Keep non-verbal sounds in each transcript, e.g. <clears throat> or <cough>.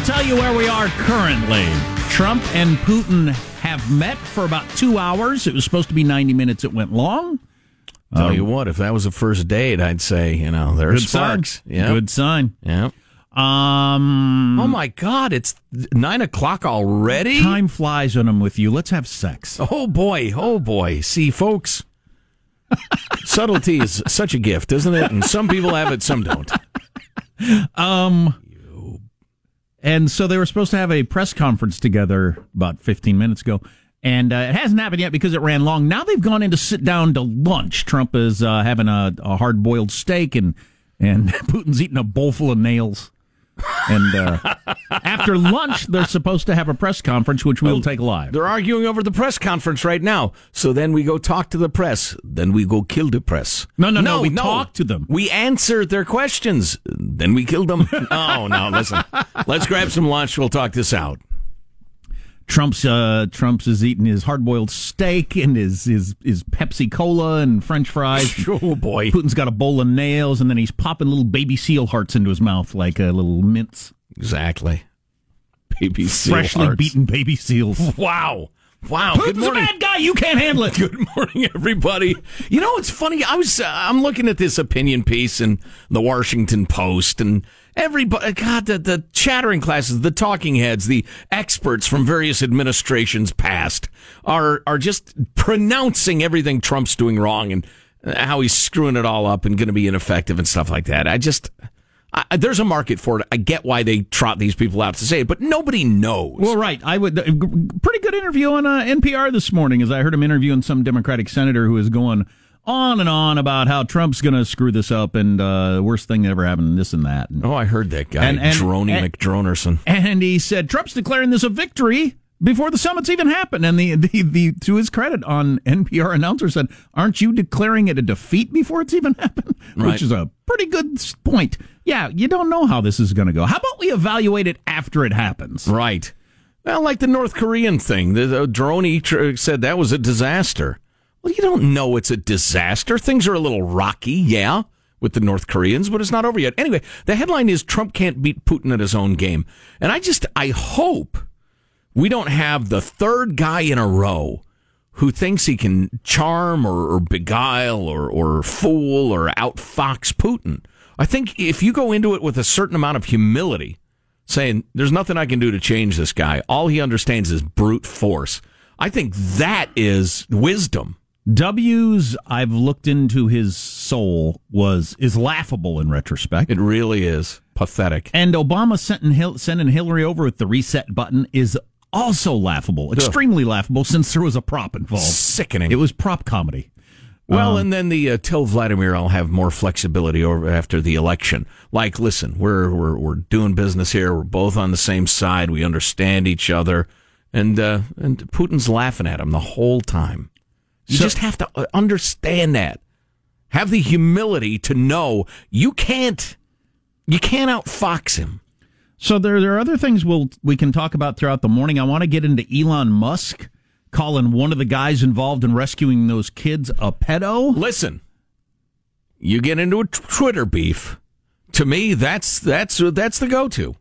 We'll tell you where we are currently. Trump and Putin have met for about two hours. It was supposed to be 90 minutes. It went long. Tell you what, if that was a first date, I'd say, you know, there's Good sparks. sign. Yeah. Good sign. Yeah. Um, Oh my God, it's nine o'clock already? time flies when I'm with you. Let's have sex. Oh boy, oh boy. See, folks, <laughs> subtlety is such a gift, isn't it? And some people have it, some don't. Um, and so they were supposed to have a press conference together about 15 minutes ago. And uh, it hasn't happened yet because it ran long. Now they've gone in to sit down to lunch. Trump is uh, having a, a hard boiled steak, and and <laughs> Putin's eating a bowl full of nails. And uh, after lunch, they're supposed to have a press conference, which we'll take live. They're arguing over the press conference right now. So then we go talk to the press. Then we go kill the press. No, no, no, we talk to them. We answer their questions. Then we kill them. <laughs> oh, no, listen. Let's grab some lunch. We'll talk this out. Trump's uh, Trump's is eating his hard boiled steak and his, his his Pepsi Cola and French fries. <laughs> Oh, boy. Putin's got a bowl of nails, and then he's popping little baby seal hearts into his mouth like a little mints. Exactly. Baby seal Freshly hearts. beaten baby seals. <laughs> Wow. Wow. Putin's Good a morning. bad guy. You can't handle it. Good morning, everybody. You know, it's funny. I was uh, I'm looking at this opinion piece in the Washington Post, and everybody, God, the, the chattering classes, the talking heads, the experts from various administrations past are are just pronouncing everything Trump's doing wrong and uh, how he's screwing it all up and going to be ineffective and stuff like that. I just. I, there's a market for it. I get why they trot these people out to say it, but nobody knows. Well, right. I would. Pretty good interview on uh, NPR this morning, as I heard him interviewing some Democratic senator who is going on and on about how Trump's going to screw this up and uh, worst thing that ever happened, this and that. oh, I heard that guy, And- and- Droney and- McDronerson. And he said Trump's declaring this a victory before the summits even happened. And the, <laughs> the, the to his credit on NPR announcer said, "Aren't you declaring it a defeat before it's even <laughs> happened?" Right. Which is a pretty good point. Yeah, you don't know how this is going to go. How about we evaluate it after it happens? Right. Well, like the North Korean thing, the, the Droney tr- said that was a disaster. Well, you don't know it's a disaster. Things are a little rocky, yeah. with the North Koreans, but it's not over yet. Anyway, the headline is Trump can't beat Putin at his own game. And I just, I hope we don't have the third guy in a row who thinks he can charm or, or beguile or, or fool or outfox Putin. I think if you go into it with a certain amount of humility, saying, there's nothing I can do to change this guy, all he understands is brute force. I think that is wisdom. W's I've looked into his soul was is laughable in retrospect. It really is pathetic. And Obama sending, sending Hillary over with the reset button is also laughable, extremely laughable since there was a prop involved. Sickening. It was prop comedy. Well, um, and then the uh, tell Vladimir I'll have more flexibility over after the election. Like, listen, we're we're we're doing business here. We're both on the same side. We understand each other, and uh, and Putin's laughing at him the whole time. You so, just have to uh, understand that. Have the humility to know you can't you can't outfox him. So there there are other things we'll we can talk about throughout the morning. I want to get into Elon Musk calling one of the guys involved in rescuing those kids a pedo. Listen, you get into a Twitter beef. To me, that's that's that's the go to.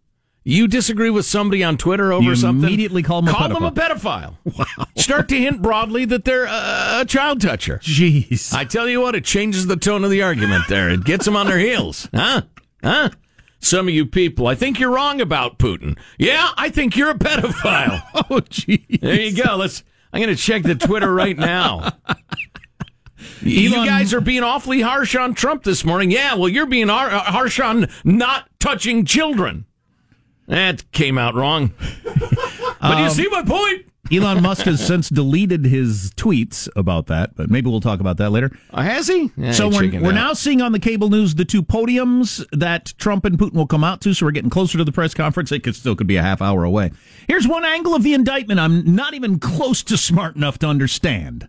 You disagree with somebody on Twitter over you something? Immediately call them call a them a pedophile. <laughs> Wow. Start to hint broadly that they're a, a child toucher. Jeez. I tell you what, it changes the tone of the argument. There, it gets them on their heels. Huh? Huh? Some of you people, I think you're wrong about Putin. Yeah, I think you're a pedophile. <laughs> oh, jeez. There you go. Let's. I'm going to check the Twitter right now. <laughs> You guys are being awfully harsh on Trump this morning. Yeah, well, you're being harsh on not touching children. That came out wrong. <laughs> but um, you see my point? Elon Musk has since deleted his tweets about that, but maybe we'll talk about that later. Uh, has he? Yeah, so we're, we're now seeing on the cable news the two podiums that Trump and Putin will come out to. So we're getting closer to the press conference. It could still could be a half hour away. Here's one angle of the indictment I'm not even close to smart enough to understand.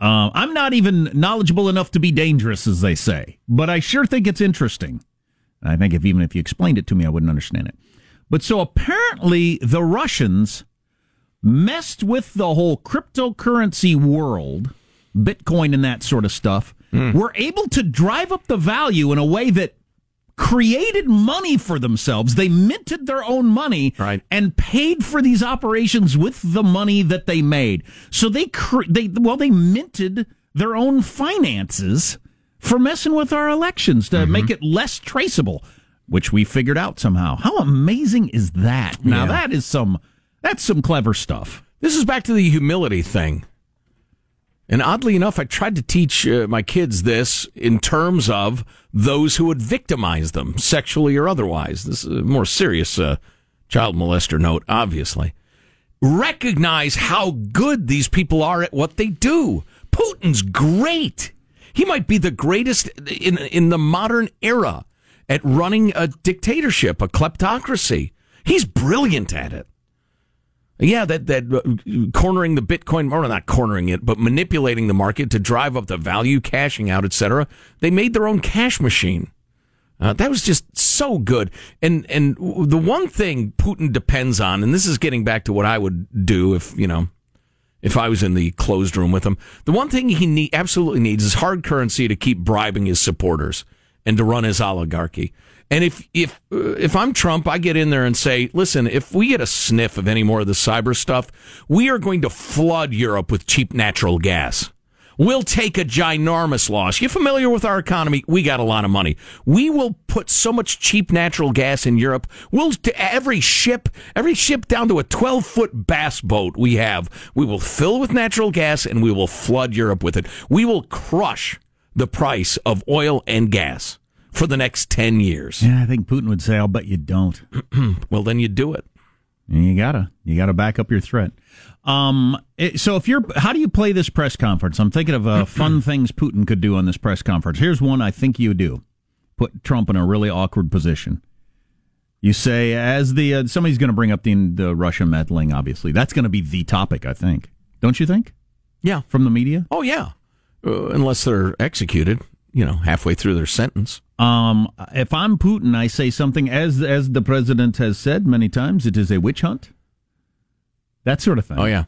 Uh, I'm not even knowledgeable enough to be dangerous, as they say, but I sure think it's interesting. I think if even if you explained it to me, I wouldn't understand it. But so apparently the Russians messed with the whole cryptocurrency world, Bitcoin and that sort of stuff, mm. were able to drive up the value in a way that created money for themselves. They minted their own money right. and paid for these operations with the money that they made. So they cre- they well they minted their own finances for messing with our elections to mm-hmm. make it less traceable, which we figured out somehow. How amazing is that? Now yeah. that is some that's some clever stuff. This is back to the humility thing. And oddly enough, I tried to teach uh, my kids this in terms of those who would victimize them, sexually or otherwise. This is a more serious uh, child molester note, obviously. Recognize how good these people are at what they do. Putin's great. He might be the greatest in in the modern era at running a dictatorship, a kleptocracy. He's brilliant at it. Yeah, that that uh, cornering the Bitcoin, or not cornering it, but manipulating the market to drive up the value, cashing out, etc. They made their own cash machine. Uh, that was just so good. And and the one thing Putin depends on, and this is getting back to what I would do if you know if I was in the closed room with him. The one thing he need, absolutely needs is hard currency to keep bribing his supporters and to run his oligarchy. And if if uh, if I'm Trump, I get in there and say, "Listen, if we get a sniff of any more of the cyber stuff, we are going to flood Europe with cheap natural gas." We'll take a ginormous loss. You familiar with our economy? We got a lot of money. We will put so much cheap natural gas in Europe. We'll every ship, every ship down to a 12 foot bass boat we have, we will fill with natural gas and we will flood Europe with it. We will crush the price of oil and gas for the next 10 years. Yeah, I think Putin would say, I'll bet you don't. <clears throat> well, then you do it. You gotta, you gotta back up your threat. Um, it, so if you're, how do you play this press conference? I'm thinking of uh, <clears throat> fun things Putin could do on this press conference. Here's one I think you do: put Trump in a really awkward position. You say, as the uh, somebody's going to bring up the, the Russia meddling. Obviously, that's going to be the topic. I think. Don't you think? Yeah, from the media. Oh yeah, uh, unless they're executed. You know, halfway through their sentence. Um, if I'm Putin, I say something as as the president has said many times. It is a witch hunt. That sort of thing. Oh yeah.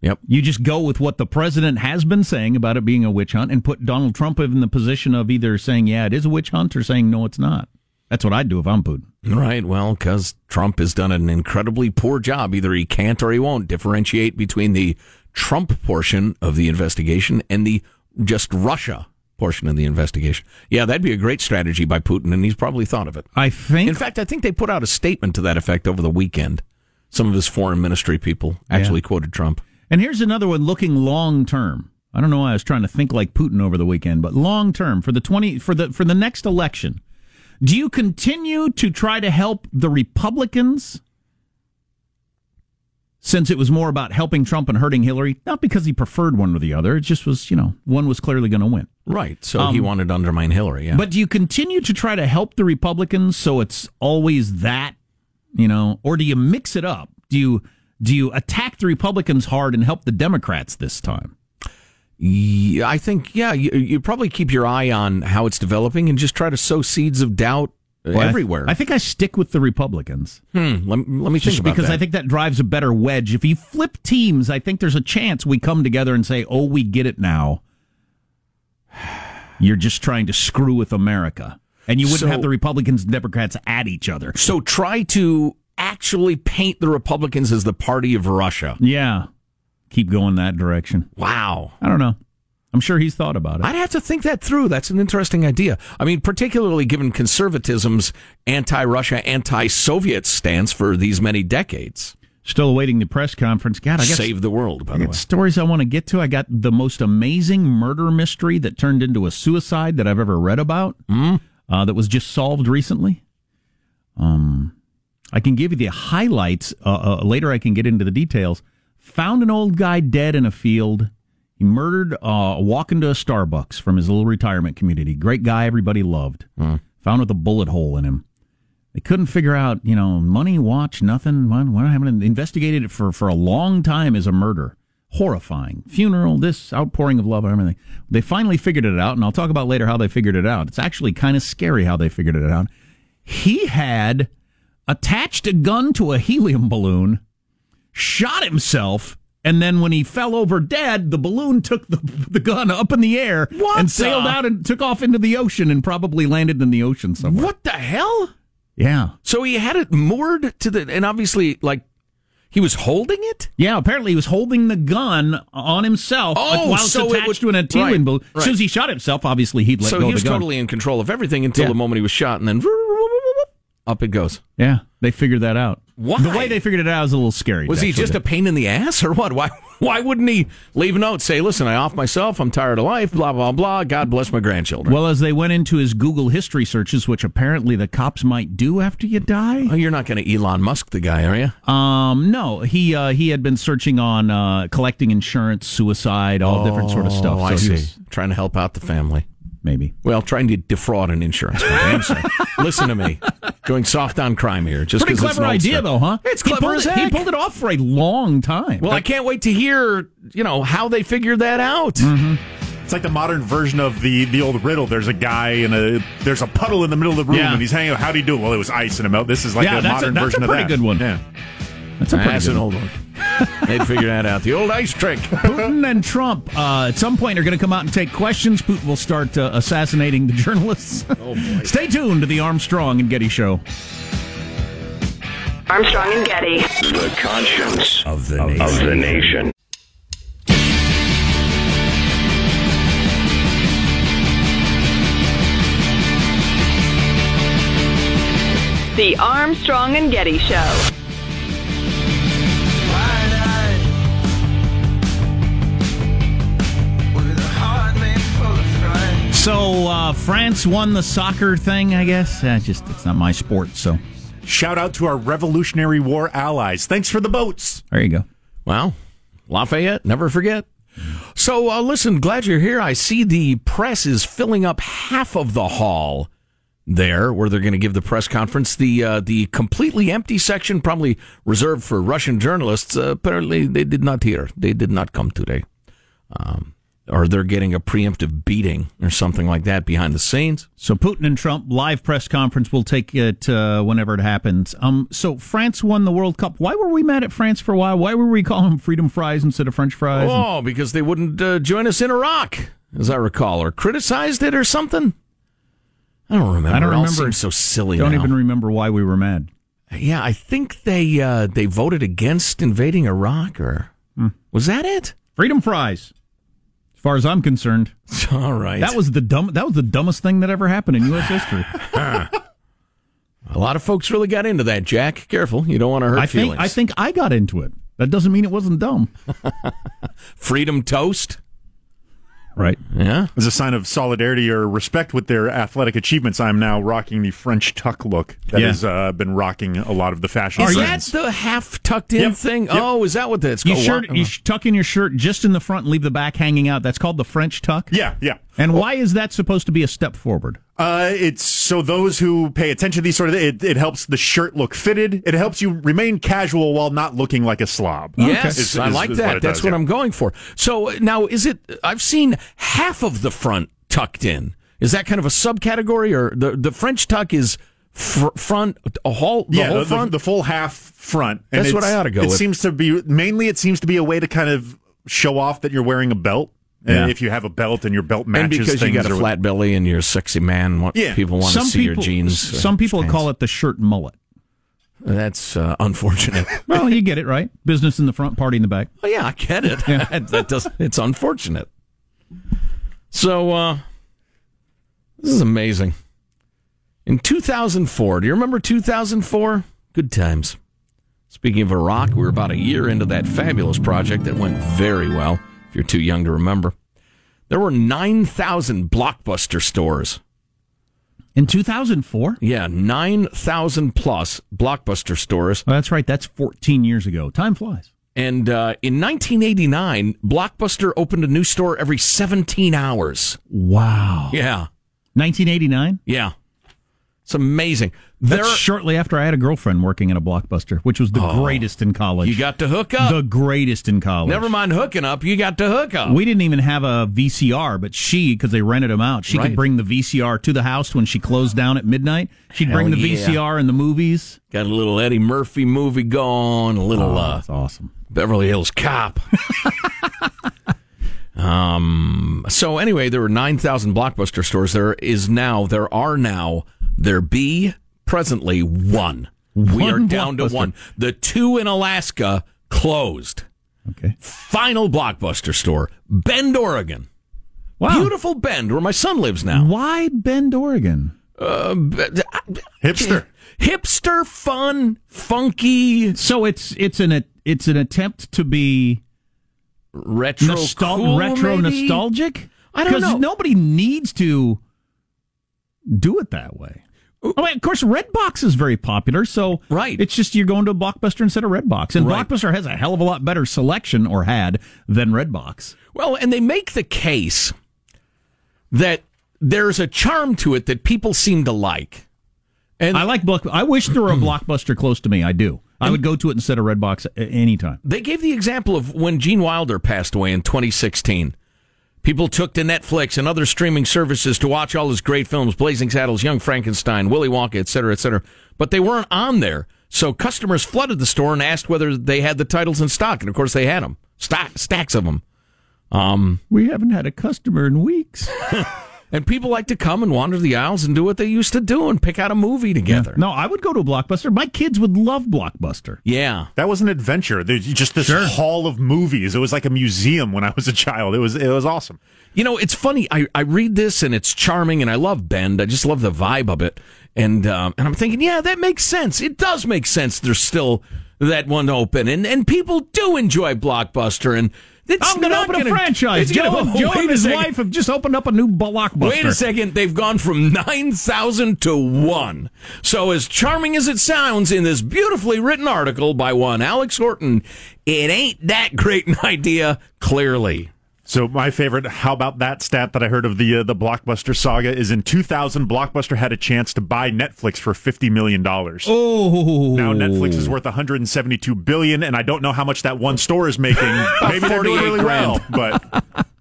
Yep. You just go with what the president has been saying about it being a witch hunt and put Donald Trump in the position of either saying, yeah, it is a witch hunt or saying, no, it's not. That's what I'd do if I'm Putin. Right. Well, because Trump has done an incredibly poor job. Either he can't or he won't differentiate between the Trump portion of the investigation and the just Russia portion of the investigation. Yeah, that'd be a great strategy by Putin, and he's probably thought of it. I think. In fact, I think they put out a statement to that effect over the weekend. Some of his foreign ministry people actually Yeah. quoted Trump. And here's another one looking long term. I don't know why I was trying to think like Putin over the weekend, but long term for the 20 for the for the next election. Do you continue to try to help the Republicans since it was more about helping Trump and hurting Hillary, not because he preferred one or the other, it just was, you know, one was clearly going to win. Right. So he Um, wanted to undermine Hillary. Yeah. But do you continue to try to help the Republicans so it's always that, you know, or do you mix it up? Do you do you attack the Republicans hard and help the Democrats this time? Yeah, I think yeah, you, you probably keep your eye on how it's developing and just try to sow seeds of doubt uh, Well, I- everywhere. I, think I stick with the Republicans. hmm, let, let me think Just because that. I think that drives a better wedge. If you flip teams, I think there's a chance we come together and say, "Oh, we get it now." You're just trying to screw with America, and you wouldn't So- have the Republicans and Democrats at each other. so try to actually paint the Republicans as the party of Russia. Yeah, keep going that direction. Wow. I don't know. I'm sure he's thought about it. I'd have to think that through. That's an interesting idea. I mean, particularly given conservatism's anti Russia, anti Soviet stance for these many decades. Still awaiting the press conference. God, I got Save the world, by the way. stories I want to get to. I got the most amazing murder mystery that turned into a suicide that I've ever read about. Mm. Uh, that was just solved recently. Um, I can give you the highlights uh, uh, later. I can get into the details. Found an old guy dead in a field. He murdered uh, walking to a Starbucks from his little retirement community. Great guy, everybody loved. Found with a bullet hole in him. They couldn't figure out, you know, money, watch, nothing. What, what happened? Investigated it for, for a long time as a murder. Horrifying. Funeral, this outpouring of love, everything. They finally figured it out, and I'll talk about later how they figured it out. It's actually kind of scary how they figured it out. He had attached a gun to a helium balloon, shot himself, and then when he fell over dead, the balloon took the, the gun up in the air What and the- sailed out and took off into the ocean and probably landed in the ocean somewhere. What the hell? Yeah. So he had it moored to the, and obviously, like, he was holding it? Yeah, apparently he was holding the gun on himself uh, Oh, like, while so it attached to an helium right, balloon. As right. soon as he shot himself, obviously he'd let so go he of was the gun. totally in control of everything until Yeah. the moment he was shot, and then up it goes. yeah, they figured that out. Why? The way they figured it out was a little scary. Was he just a pain in the ass or what? Why why wouldn't he leave a note, say, listen, I off myself, I'm tired of life, blah, blah, blah. God bless my grandchildren. Well, as they went into his Google history searches, which apparently the cops might do after you die. Oh, you're not going to Elon Musk the guy, are you? Um, no, he uh, he had been searching on uh, collecting insurance, suicide, all different sort of stuff. Oh, I So he see. was- Trying to help out the family. Maybe. Well, trying to defraud an insurance company. <laughs> Listen to me. Going soft on crime here. Just Pretty 'cause it's an clever old idea, story. though, huh? It's He clever pulled as it- He pulled it off for a long time. Well, I can't wait to hear, you know, how they figured that out. Mm-hmm. It's like the modern version of the the old riddle. There's a guy in a there's a puddle in the middle of the room, Yeah. and he's hanging. out. How do you do it? Well, it was ice in a melt. This is like Yeah, a modern a version pretty of that. good one. Yeah. That's a pretty That's good an one. old one. They'd figure that out. The old ice trick. Putin and Trump uh, at some point are going to come out and take questions. Putin will start uh, assassinating the journalists. Oh boy! Stay tuned to the Armstrong and Getty Show. Armstrong and Getty. The conscience of the nation. Of the nation. The Armstrong and Getty Show. So uh, France won the soccer thing. I guess uh, just it's not my sport. So Shout out to our Revolutionary War allies. Thanks for the boats. there you go. Well, Lafayette, never forget. So, uh, listen, glad you're here. I see the press is filling up half of the hall there, where they're going to give the press conference. The uh, the completely empty section, probably reserved for Russian journalists. Uh, apparently, they did not hear. They did not come today. Um, or they're getting a preemptive beating or something like that behind the scenes. So Putin and Trump live press conference. We'll take it uh, whenever it happens. Um, so France won the World Cup. Why were we mad at France for a while? Why were we calling them freedom fries instead of French fries? Oh, because they wouldn't uh, join us in Iraq, as I recall, or criticized it or something. I don't remember. I don't It all remember. seems so silly. Don't now. even remember why we were mad. Yeah, I think they uh, they voted against invading Iraq, or Hmm. was that it? Freedom fries. As far as I'm concerned, <laughs> All right. that was the dumb. That was the dumbest thing that ever happened in U.S. history. <laughs> a lot of folks really got into that. Jack, careful, you don't want to hurt I feelings. think. I think I got into it. That doesn't mean it wasn't dumb. <laughs> freedom toast. Right. Yeah. As a sign of solidarity or respect with their athletic achievements, I'm now rocking the French tuck look that Yeah. has uh, been rocking a lot of the fashion Is that the half tucked in Yep. thing? Yep. Oh, is that what that's You called? shirt. You sh- tuck in your shirt just in the front and leave the back hanging out. That's called the French tuck. yeah, yeah. And why is that supposed to be a step forward? Uh, it's so those who pay attention to these sort of it, it helps the shirt look fitted. It helps you remain casual while not looking like a slob. Yes, Is- I like that. it That's does, what yeah. I'm going for. So now, is it? I've seen half of the front tucked in. Is that kind of a subcategory, or the the French tuck is fr- front a whole the yeah, whole the- front? the full half front. That's what I ought to go It with. seems to be mainly. It seems to be a way to kind of show off that you're wearing a belt. Yeah. if you have a belt and your belt matches, and matches because you got a flat belly and you're a sexy man, what Yeah. people want to see your jeans. uh, Some people pants. call it the shirt mullet. That's uh, unfortunate. <laughs> Well, you get it right. Business in the front, party in the back. Well, yeah, I get it. <laughs> that does. It's unfortunate. So uh, this is amazing. In 2004, do you remember 2004? Good times. Speaking of Iraq, we were about a year into that fabulous project that went very well. If you're too young to remember, there were 9,000 blockbuster stores. In 2004? Yeah, 9,000 plus blockbuster stores. Well, that's right. That's 14 years ago. Time flies. And uh, in 1989, Blockbuster opened a new store every 17 hours. Wow. Yeah, 1989? yeah. It's amazing. That's There, shortly after I had a girlfriend working in a blockbuster, which was the greatest in college. you got to hook up. the greatest in college. Never mind hooking up, you got to hook up. We didn't even have a VCR, but she, because they rented them out, she Right. could bring the VCR to the house when she closed down at midnight. She'd bring the yeah. VCR and the movies. got a little Eddie Murphy movie going, a little Oh, uh, that's awesome. Beverly Hills Cop. <laughs> um. So anyway, there were nine thousand blockbuster stores. There is now. There are now. There be presently one. we are <laughs> down to one. The two in Alaska closed. Okay. Final blockbuster store, Bend, Oregon. Wow. Beautiful Bend, where my son lives now. Why Bend, Oregon? Uh, hipster. hipster, fun, funky, So it's it's an it's an attempt to be retro, nostal- cool, retro maybe? nostalgic. I don't know. nobody needs to do it that way. Oh, I mean, of course, Redbox is very popular, so Right. It's just you're going to a Blockbuster instead of Redbox, and Right. Blockbuster has a hell of a lot better selection, or had, than Redbox. Well, and they make the case that there's a charm to it that people seem to like. And I like Block. I wish there were a <clears throat> Blockbuster close to me. I do. I would go to it instead of Redbox anytime. they gave the example of when Gene Wilder passed away in 2016. People took to Netflix and other streaming services to watch all his great films, Blazing Saddles, Young Frankenstein, Willy Wonka, etc., etc. But they weren't on there. So customers flooded the store and asked whether they had the titles in stock. And of course they had them. Stock, stacks of them. Um, We haven't had a customer in weeks. <laughs> and people like to come and wander the aisles and do what they used to do and pick out a movie together. No, I would go to a Blockbuster. My kids would love Blockbuster. Yeah. That was an adventure. There's just this hall of movies. It was like a museum when I was a child. It was it was awesome. You know, it's funny. I, I read this and it's charming, and I love Bend. I just love the vibe of it, and um, and I'm thinking, yeah, that makes sense. It does make sense. There's still that one open, and and people do enjoy Blockbuster, and it's I'm going to open a gonna- franchise. it's gonna- Joe, Joe and his wife have just opened up a new Blockbuster. Wait a second. They've gone from 9,000 to 1. So, as charming as it sounds in this beautifully written article by one Alex Horton, it ain't that great an idea, clearly. So my favorite, how about that stat that I heard of the uh, the Blockbuster saga is in 2000, Blockbuster had a chance to buy Netflix for 50 million dollars. Oh, Now Netflix is worth 172 billion, and I don't know how much that one store is making. <laughs> Maybe they're doing 48 really well, but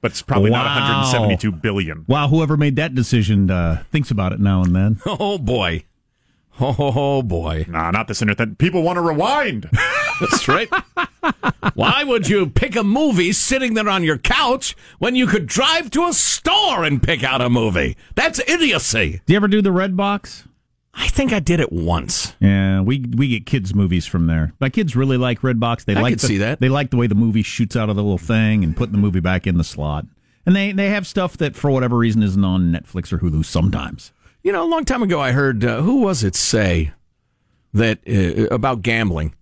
but it's probably not Wow. 172 billion. Wow, whoever made that decision uh, thinks about it now and then. <laughs> Oh boy. Oh boy. Nah, not this internet. People want to rewind. <laughs> That's right. Why would you pick a movie sitting there on your couch when you could drive to a store and pick out a movie? That's idiocy. Do you ever do the Red Box? I think I did it once. Yeah, we we get kids movies from there. My kids really like Redbox. They I like the, see that. They like the way the movie shoots out of the little thing and putting the movie back in the slot. And they they have stuff that for whatever reason isn't on Netflix or Hulu sometimes. You know, a long time ago, I heard uh, who was it say that uh, about gambling.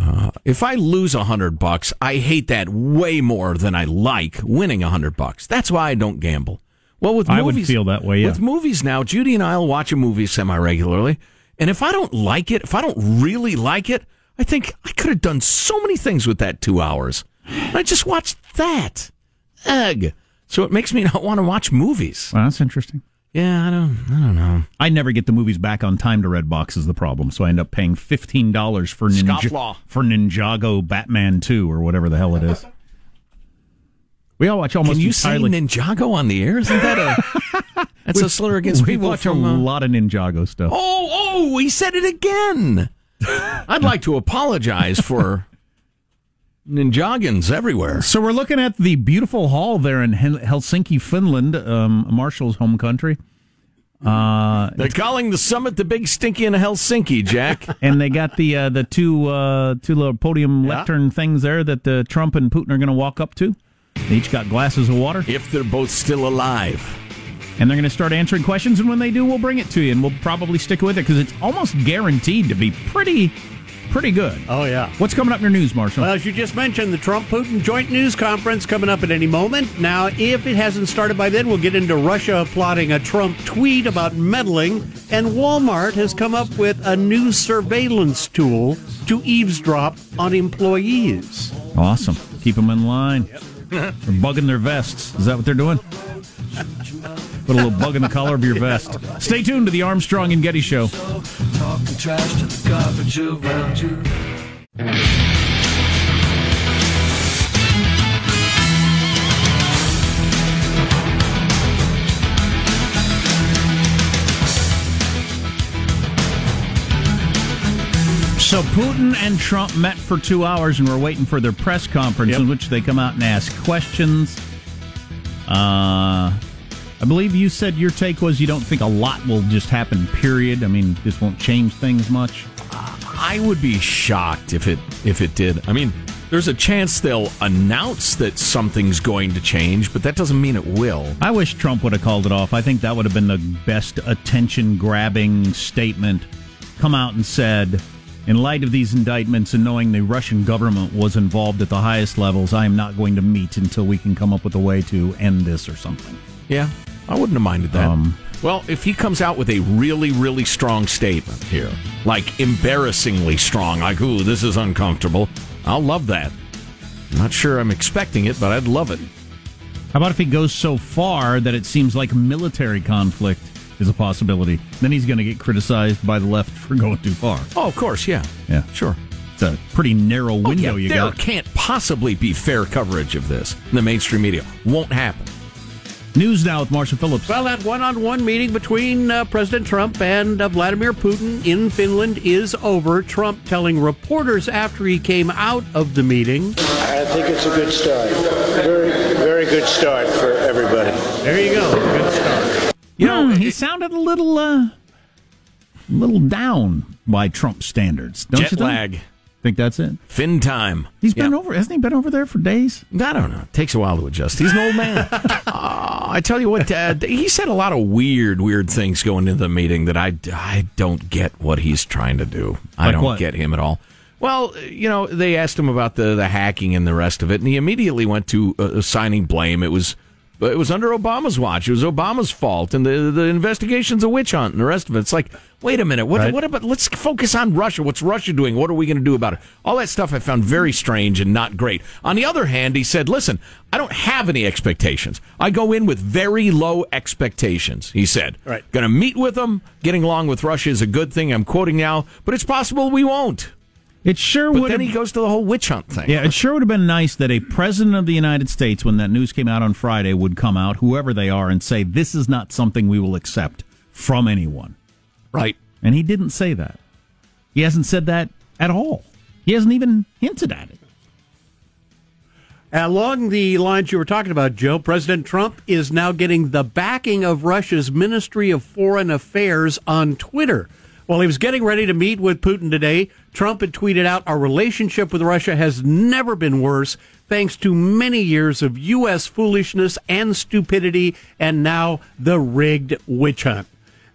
Uh, if I lose a hundred bucks, I hate that way more than I like winning a hundred bucks. That's why I don't gamble. Well, with I would movies, feel that way, yeah. With movies now, Judy and I'll watch a movie semi regularly, and if I don't like it, if I don't really like it, I think I could have done so many things with that two hours. I just watched that. Egg. So it makes me <laughs> not want to watch movies. Well, that's interesting. Yeah, I don't. I don't know. I never get the movies back on time to Redbox is the problem. So I end up paying fifteen dollars for Scofflaw. for Ninjago Batman Two or whatever the hell it is. We all watch almost Can you entirely. say Ninjago on the air? Isn't that a <laughs> that's a slur against we people watch from? a uh, lot of Ninjago stuff. oh, oh, we said it again. <laughs> I'd like to apologize for Ninjagans everywhere. So we're looking at the beautiful hall there in Helsinki, Finland, um, Marshall's home country. Uh, They're calling the summit the Big Stinky in Helsinki, Jack. <laughs> and they got the uh, the two uh, two little podium lectern things there that uh, Trump and Putin are going to walk up to. They each got glasses of water, if they're both still alive. and they're going to start answering questions. And when they do, we'll bring it to you, and we'll probably stick with it because it's almost guaranteed to be pretty pretty good. Oh, yeah. What's coming up in your news, Marshall? Well, as you just mentioned, the Trump Putin joint news conference coming up at any moment. Now, if it hasn't started by then, we'll get into Russia plotting a Trump tweet about meddling. And Walmart has come up with a new surveillance tool to eavesdrop on employees. awesome. Keep them in line. They're bugging their vests. Is that what they're doing? <laughs> Put a little bug in the collar of your vest. Stay tuned to the Armstrong and Getty Show. So Putin and Trump met for two hours, and we're waiting for their press conference in which they come out and ask questions. Uh, I believe you said your take was you don't think a lot will just happen. Period. I mean, this won't change things much. I would be shocked if it if it did. I mean, there's a chance they'll announce that something's going to change, but that doesn't mean it will. I wish Trump would have called it off. I think that would have been the best attention grabbing statement. Come out and said, in light of these indictments and knowing the Russian government was involved at the highest levels, I am not going to meet until we can come up with a way to end this or something. Yeah, I wouldn't have minded that. Um, well, if he comes out with a really, really strong statement here, like embarrassingly strong, like, ooh, this is uncomfortable, I'll love that. I'm not sure I'm expecting it, but I'd love it. How about if he goes so far that it seems like military conflict is a possibility? Then he's going to get criticized by the left for going too far. Oh, of course, yeah. Yeah. Sure. It's a pretty narrow Oh, window yeah, you there got. There can't possibly be fair coverage of this in the mainstream media. Won't happen. News now with Marshall Phillips. Well, that one on one meeting between uh, President Trump and uh, Vladimir Putin in Finland is over. Trump telling reporters after he came out of the meeting. I think it's a good start. Very, very good start for everybody. There you go. Good start. You know, he sounded a little, uh, little down by Trump standards. Don't Jet you think? lag. Think that's it? Fin time. He's been over. Hasn't he been over there for days? I don't know. It takes a while to adjust. He's an old man. <laughs> I tell you what, uh, <laughs> he said a lot of weird, weird things going into the meeting that I, I don't get what he's trying to do. I don't what? get him at all. Well, you know, they asked him about the, the hacking and the rest of it, and he immediately went to uh, assigning blame. It was it was under Obama's watch. It was Obama's fault, and the the investigation's a witch hunt, and the rest of it. It's like, wait a minute, what Right. what about? Let's focus on Russia. What's Russia doing? What are we going to do about it? All that stuff I found very strange and not great. On the other hand, he said, "Listen, I don't have any expectations. I go in with very low expectations." He said, Right. Going to meet with them. Getting along with Russia is a good thing. I'm quoting now, but it's possible we won't." It sure would. then he goes to the whole witch hunt thing. Yeah, it sure would have been nice that a president of the United States, when that news came out on Friday, would come out, whoever they are, and say, This is not something we will accept from anyone. Right. And he didn't say that. He hasn't said that at all. He hasn't even hinted at it. Along the lines you were talking about, Joe, President Trump is now getting the backing of Russia's Ministry of Foreign Affairs on Twitter. While he was getting ready to meet with Putin today, Trump had tweeted out, Our relationship with Russia has never been worse, thanks to many years of U.S. foolishness and stupidity, and now the rigged witch hunt.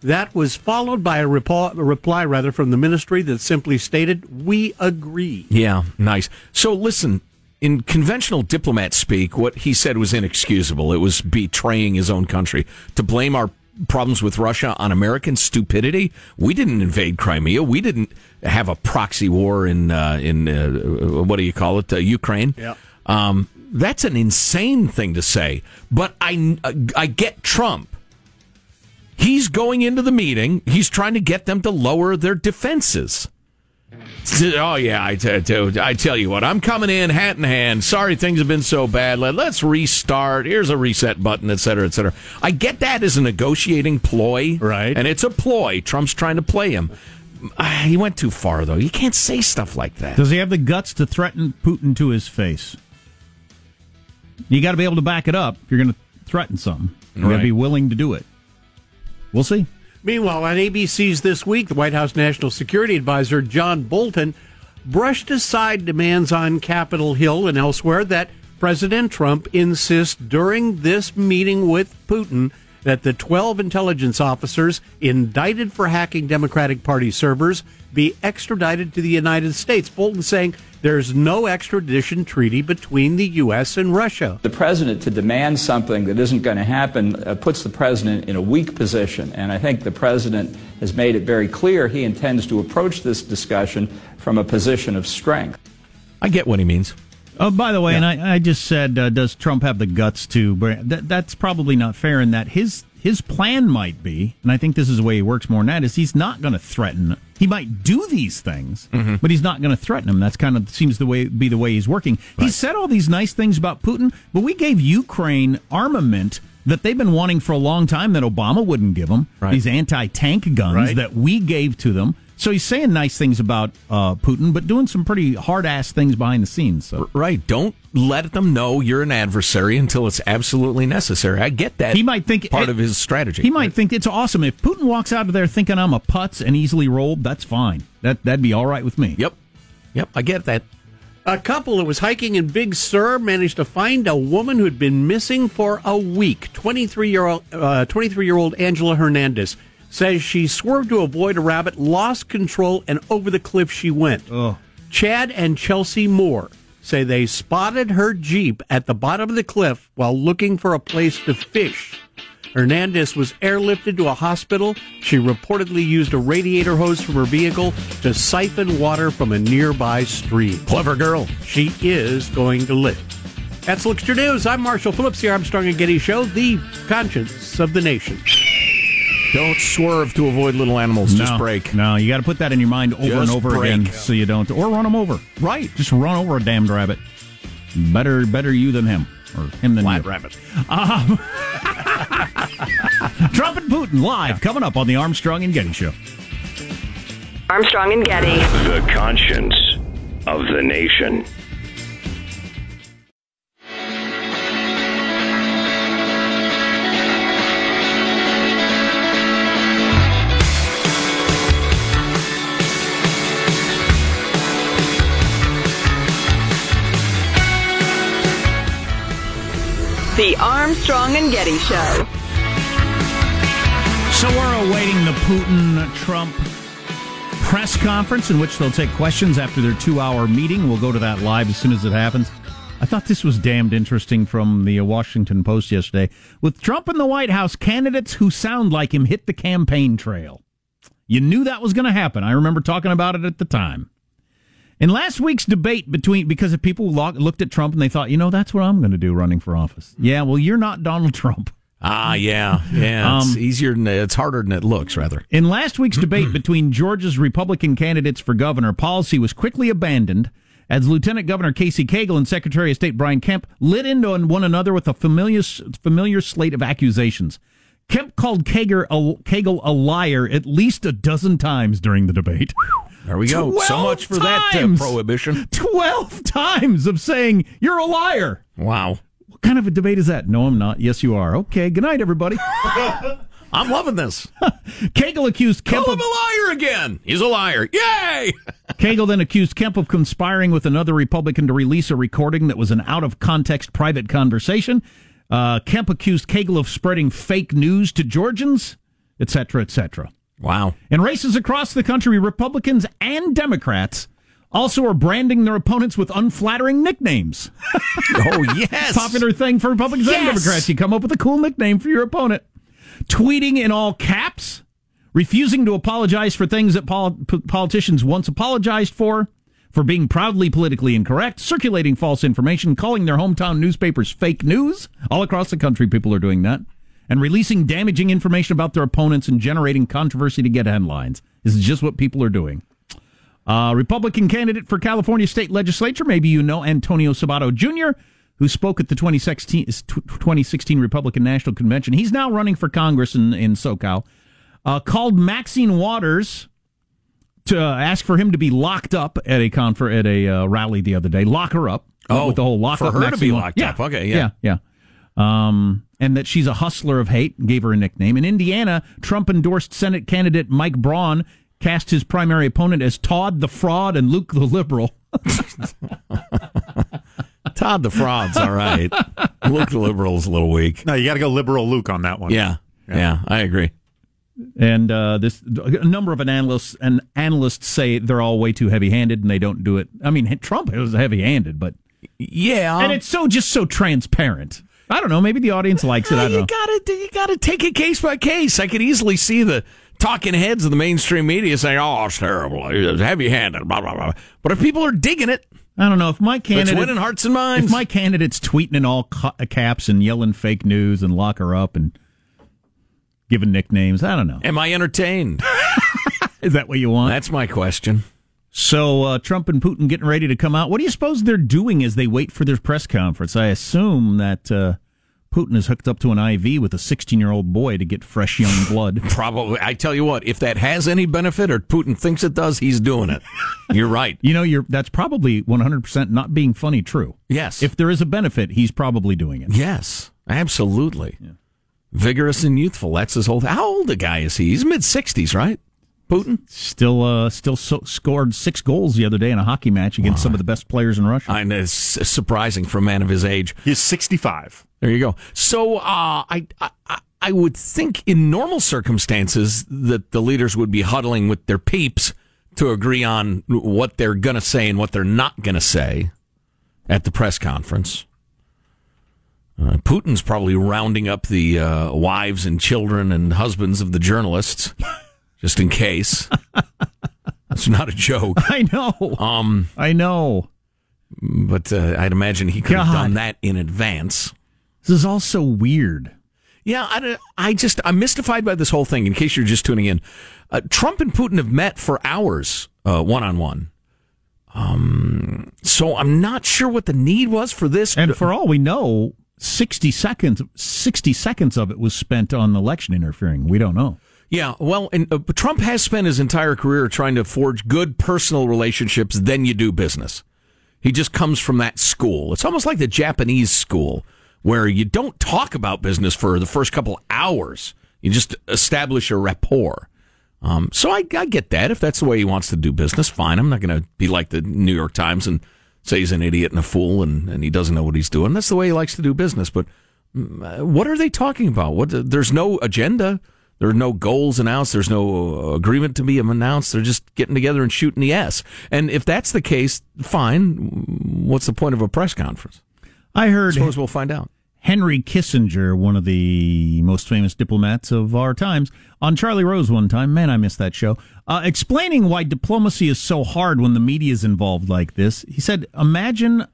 That was followed by a reply, a reply rather from the ministry that simply stated, "We agree." Yeah, nice. So listen, in conventional diplomat speak, what he said was inexcusable. It was betraying his own country. To blame our problems with Russia on American stupidity. We didn't invade Crimea. We didn't have a proxy war in uh, in uh, what do you call it, uh, Ukraine. Yeah. Um, that's an insane thing to say. But I I get Trump. He's going into the meeting. He's trying to get them to lower their defenses. Oh yeah, I, t- t- I tell you what, I'm coming in hat in hand. Sorry, things have been so bad. Let, let's restart. Here's a reset button, et cetera, et cetera. I get that as a negotiating ploy, right? And it's a ploy. Trump's trying to play him. Ah, He went too far, though. You can't say stuff like that. Does he have the guts to threaten Putin to his face? You got to be able to back it up if you're going to threaten something. You got to Right. be willing to do it. We'll see. Meanwhile, on ABC's This Week, the White House National Security Advisor John Bolton brushed aside demands on Capitol Hill and elsewhere that President Trump insist during this meeting with Putin that the 12 intelligence officers indicted for hacking Democratic Party servers be extradited to the United States. Bolton saying there's no extradition treaty between the U.S. and Russia. The president to demand something that isn't going to happen uh, puts the president in a weak position. And I think the president has made it very clear he intends to approach this discussion from a position of strength. I get what he means. Oh, by the way, and I, I just said, uh, does Trump have the guts to? That, that's probably not fair. In that his his plan might be, and I think this is the way he works more than that, is he's not going to threaten. He might do these things, but he's not going to threaten them. That's kind of seems the way be the way he's working. He said all these nice things about Putin, but we gave Ukraine armament that they've been wanting for a long time that Obama wouldn't give them. These anti-tank guns Right. that we gave to them. So he's saying nice things about uh, Putin, but doing some pretty hard ass things behind the scenes. So. Right. Don't let them know you're an adversary until it's absolutely necessary. I get that. He might think part of his strategy. He might think it's awesome if Putin walks out of there thinking I'm a putz and easily rolled. That's fine. That that'd be all right with me. Yep. Yep. I get that. A couple that was hiking in Big Sur managed to find a woman who'd been missing for a week. 23 year old, uh, 23 year old Angela Hernandez says she swerved to avoid a rabbit, lost control, and over the cliff she went. Oh. Chad and Chelsea Moore say they spotted her Jeep at the bottom of the cliff while looking for a place to fish. Hernandez was airlifted to a hospital. She reportedly used a radiator hose from her vehicle to siphon water from a nearby stream. Clever girl. She is going to live. That's Lickster News. I'm Marshall Phillips, the Armstrong and Getty Show, the conscience of the nation. Don't swerve to avoid little animals. Just No, break. No, you got to put that in your mind over and over break. again, so you don't, or run them over. Right. Just run over a damned rabbit. Better, better you than him, or him than Flat you. rabbit. Um, <laughs> Trump and Putin live coming up on the Armstrong and Getty Show. Armstrong and Getty. The conscience of the nation. The Armstrong and Getty Show. So we're awaiting the Putin Trump press conference in which they'll take questions after their two hour meeting. We'll go to that live as soon as it happens. I thought this was damned interesting from the Washington Post yesterday. With Trump in the White House, candidates who sound like him hit the campaign trail. You knew that was going to happen. I remember talking about it at the time. In last week's debate between, because if people lo- looked at Trump and they thought, you know, that's what I'm going to do running for office. Yeah, well, you're not Donald <laughs> Trump. Ah, yeah, yeah. It's Um, easier than it's harder than it looks. Rather, In last week's debate <clears throat> between Georgia's Republican candidates for governor, policy was quickly abandoned as Lieutenant Governor Casey Cagle and Secretary of State Brian Kemp lit into one another with a familiar, familiar slate of accusations. Kemp called Kager a, Cagle a liar at least a dozen times during the debate. <laughs> there we go. So much for that uh, times! prohibition. 12 times of saying, You're a liar. Wow. What kind of a debate is that? No, I'm not. Yes, you are. Okay. Good night, everybody. <laughs> I'm loving this. <laughs> Cagle accused Kemp Call of him a liar again. He's a liar. Yay! <laughs> Cagle then accused Kemp of conspiring with another Republican to release a recording that was an out of context private conversation. Uh, Kemp accused Cagle of spreading fake news to Georgians, etc., etc. Wow. In races across the country, Republicans and Democrats also are branding their opponents with unflattering nicknames. <laughs> Oh yes. Popular thing for Republicans and Democrats. You come up with a cool nickname for your opponent. Tweeting in all caps, refusing to apologize for things that pol- p- politicians once apologized for, for being proudly politically incorrect, circulating false information, calling their hometown newspapers fake news. All across the country, people are doing that. And releasing damaging information about their opponents and generating controversy to get headlines. This is just what people are doing. Uh, Republican candidate for California state legislature, maybe you know Antonio Sabato Jr., who spoke at the 2016, 2016 Republican National Convention. He's now running for Congress in, in SoCal. Uh, called Maxine Waters to ask for him to be locked up at a confer- at a uh, rally the other day. Lock her up. Oh, with the whole lock for up her to be locked up. Okay, yeah. yeah, yeah. Um, and that she's a hustler of hate. Gave her a nickname. In Indiana, Trump endorsed Senate candidate Mike Braun cast his primary opponent as Todd the fraud and Luke the liberal. <laughs> Todd the fraud's all right. Luke the liberal's a little weak. No, you got to go liberal Luke on that one. Yeah, yeah, I agree. And uh, this a number of analysts and analysts say they're all way too heavy-handed and they don't do it. I mean, Trump was heavy-handed, but Yeah, and it's so just so transparent. I don't know. Maybe the audience likes it. I don't you know. gotta you gotta take it case by case. I could easily see the talking heads of the mainstream media saying, "Oh, it's terrible, it's heavy-handed." Blah blah blah. But if people are digging it, I don't know if my it's candidate winning hearts and minds. If my candidate's tweeting in all ca- caps and yelling fake news and lock her up and giving nicknames, I don't know. Am I entertained? <laughs> Is that what you want? That's my question. So uh, Trump and Putin getting ready to come out. What do you suppose they're doing as they wait for their press conference? I assume that uh, Putin is hooked up to an IV with a 16 year old boy to get fresh young blood. <laughs> Probably. I tell you what, if that has any benefit or Putin thinks it does, he's doing it. <laughs> You're right. You know, you're that's probably 100% not being funny true. Yes. If there is a benefit, he's probably doing it. Yes, absolutely. Vigorous and youthful. That's his whole. How old a guy is he? He's mid sixties, right? Putin still uh, still so, scored six goals the other day in a hockey match against some of the best players in Russia. I know it's surprising for a man of his age. He's 65. There you go. So uh, I, I I would think in normal circumstances that the leaders would be huddling with their peeps to agree on what they're going to say and what they're not going to say at the press conference. Uh, Putin's probably rounding up the uh, wives and children and husbands of the journalists, <laughs> just in case. <laughs> That's not a joke. I know. Um, I know. But uh, I'd imagine he could have done that in advance. This is all so weird. Yeah, I, I just I'm mystified by this whole thing. In case you're just tuning in, uh, Trump and Putin have met for hours, one on one. Um, so I'm not sure what the need was for this. And for all we know, 60 seconds 60 seconds of it was spent on election interfering. We don't know. Yeah, well, and uh, Trump has spent his entire career trying to forge good personal relationships. Then you do business. He just comes from that school. It's almost like the Japanese school where you don't talk about business for the first couple hours. You just establish a rapport. Um, so I, I get that. If that's the way he wants to do business, fine. I'm not going to be like the New York Times and say he's an idiot and a fool and, and he doesn't know what he's doing. That's the way he likes to do business. But mm, uh, what are they talking about? What? There's no agenda. There are no goals announced. There's no uh, agreement to be announced. They're just getting together and shooting the S. And if that's the case, fine. What's the point of a press conference? I heard Suppose we'll find out. Henry Kissinger, one of the most famous diplomats of our times, on Charlie Rose one time, man, I missed that show, uh, explaining why diplomacy is so hard when the media is involved like this. He said, Imagine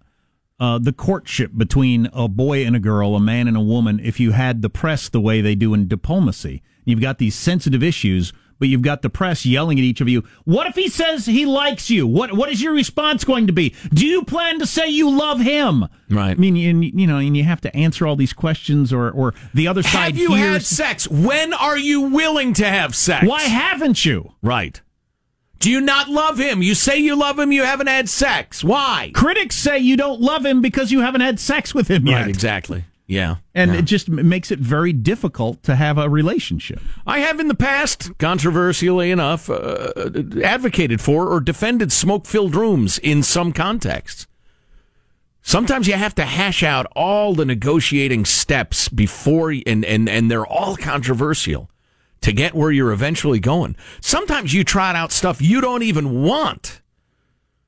uh, the courtship between a boy and a girl, a man and a woman, if you had the press the way they do in diplomacy. You've got these sensitive issues, but you've got the press yelling at each of you. What if he says he likes you? What What is your response going to be? Do you plan to say you love him? Right. I mean, you, you know, and you have to answer all these questions, or or the other side Have you hears. had sex? When are you willing to have sex? Why haven't you? Right. Do you not love him? You say you love him, you haven't had sex. Why? Critics say you don't love him because you haven't had sex with him yet. Right, exactly. Yeah. And Yeah. it just makes it very difficult to have a relationship. I have in the past, controversially enough, uh, advocated for or defended smoke filled rooms in some contexts. Sometimes you have to hash out all the negotiating steps before, and, and, and they're all controversial to get where you're eventually going. Sometimes you trot out stuff you don't even want.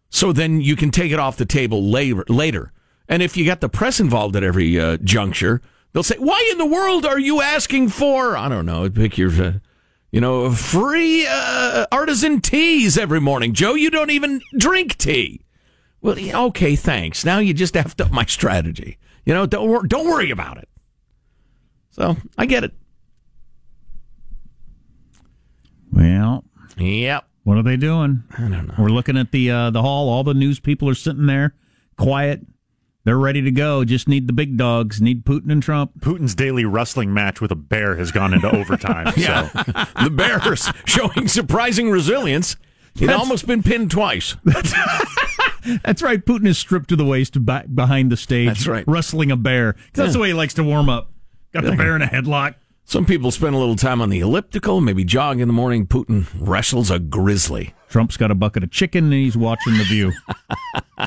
So then you can take it off the table later. later. And if you got the press involved at every uh, juncture, they'll say, "Why in the world are you asking for? I don't know. Pick your, uh, you know, free uh, artisan teas every morning, Joe. You don't even drink tea. Well, yeah, okay, thanks. Now you just effed up my strategy. You know, don't wor- don't worry about it. So I get it. Well, Yep. what are they doing? I don't know. We're looking at the uh, the hall. All the news people are sitting there, quiet. They're ready to go. Just need the big dogs. Need Putin and Trump. Putin's daily wrestling match with a bear has gone into overtime. <laughs> Yeah, So the Bears showing surprising resilience. He'd almost been pinned twice. <laughs> That's right. Putin is stripped to the waist back behind the stage. That's right. Wrestling a bear. 'Cause That's the way he likes to warm up. Got the bear in a headlock. Some people spend a little time on the elliptical, maybe jog in the morning. Putin wrestles a grizzly, Trump's got a bucket of chicken and he's watching the view. <laughs>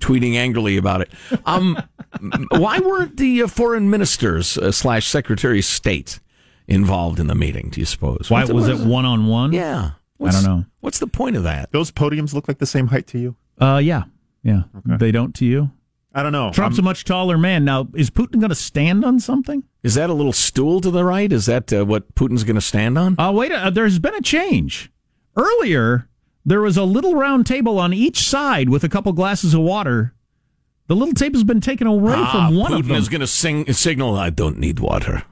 tweeting angrily about it. Um, <laughs> why weren't the uh, foreign ministers uh, slash secretary of state involved in the meeting? Do you suppose? Why What's- was it one on one? Yeah, I don't know. What's the point of that? those podiums look like the same height to you. Uh, yeah, yeah. They don't to you. I don't know. Trump's a I'm- much taller man. Now, is Putin going to stand on something? Is that a little stool to the right? Is that uh, what Putin's going to stand on? Uh, wait, uh, there's been a change. Earlier, there was a little round table on each side with a couple glasses of water. The little table's been taken away Ah, from one Putin of them. Putin is going to sing signal. I don't need water.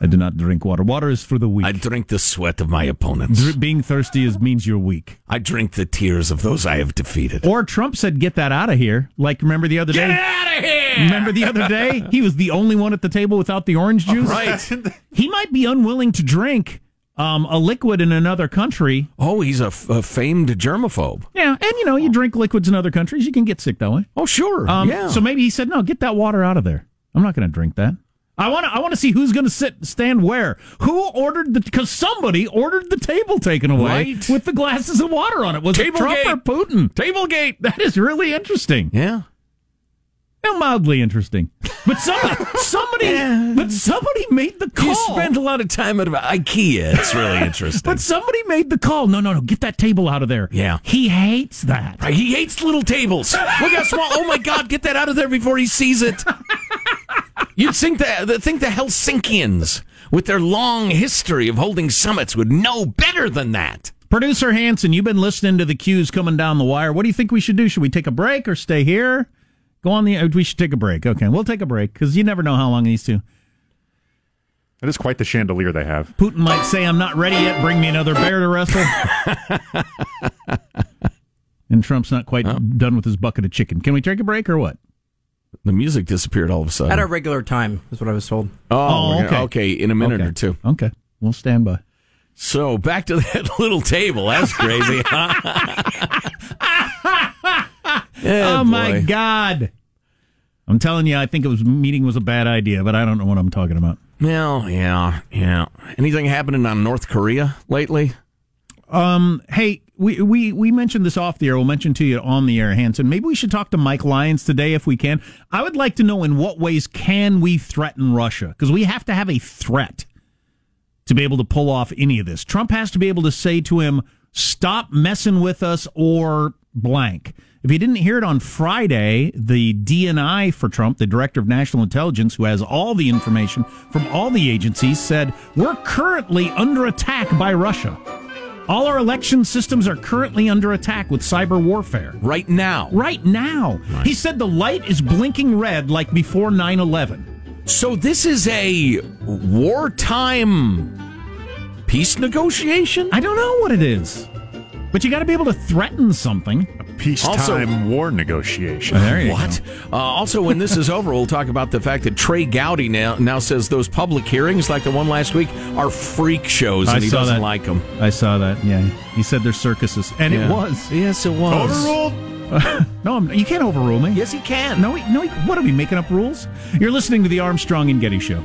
I do not drink water. Water is for the weak. I drink the sweat of my opponents. Dr- being thirsty is means you're weak. I drink the tears of those I have defeated. Or Trump said, "Get that out of here." Like, remember the other Get day? it out of here! Remember the other day? He was the only one at the table without the orange juice. Right. He might be unwilling to drink um, a liquid in another country. Oh, he's a, f- a famed germaphobe. Yeah, and you know, you drink liquids in other countries, you can get sick that way. Oh, sure. Um, yeah. So maybe he said, "No, get that water out of there. I'm not going to drink that. I want to. I want to see who's going to sit, stand where. Who ordered the? Because somebody ordered the table taken away Right. with the glasses of water on it. Was it Trump Tablegate. or Putin? Tablegate. That is really interesting. Yeah. Well, mildly interesting. But somebody, <laughs> somebody, but somebody made the call. You spend a lot of time at IKEA. It's really <laughs> interesting. but somebody made the call. No, no, no. Get that table out of there. Yeah. He hates that. Right, he hates little tables. Look how small. Oh my God! Get that out of there before he sees it. <laughs> You'd think the think the Helsinkians, with their long history of holding summits, would know better than that. Producer Hanson, you've been listening to the cues coming down the wire. What do you think we should do? Should we take a break or stay here? Go on the. uh, We should take a break. Okay, we'll take a break because you never know how long these two. That is quite the chandelier they have. Putin might say, "I'm not ready yet. Bring me another bear to wrestle." <laughs> and Trump's not quite done with his bucket of chicken. Can we take a break or what? The music disappeared all of a sudden. At our regular time, is what I was told. oh, Oh, okay. okay. In a minute Okay. or two. Okay, we'll stand by. So back to that <laughs> little table. That's crazy. Yeah, <laughs> oh my. God! I'm telling you, I think it was meeting was a bad idea, but I don't know what I'm talking about. Well, yeah, yeah. Anything happening on North Korea lately? Um, hey, we, we, we mentioned this off the air. We'll mention to you on the air, Hanson. Maybe we should talk to Mike Lyons today if we can. I would like to know in what ways can we threaten Russia? Because we have to have a threat to be able to pull off any of this. Trump has to be able to say to him, stop messing with us or blank. If you didn't hear it on Friday, the DNI for Trump, the director of national intelligence, who has all the information from all the agencies, said, We're currently under attack by Russia. All our election systems are currently under attack with cyber warfare. Right now. Right now. He said the light is blinking red like before 9 11. So this is a wartime peace negotiation? I don't know what it is. But you got to be able to threaten something. A peacetime war negotiation. There you what? Uh, also, when this is over, we'll talk about the fact that Trey Gowdy now now says those public hearings, like the one last week, are freak shows, and I he saw doesn't that. like them. I saw that. Yeah, he said they're circuses, and Yeah. it was. Yes, it was. Overruled. <laughs> no, I'm, you can't overrule me. Yes, he can. No, he- no. He, what are we making up rules? You're listening to the Armstrong and Getty Show.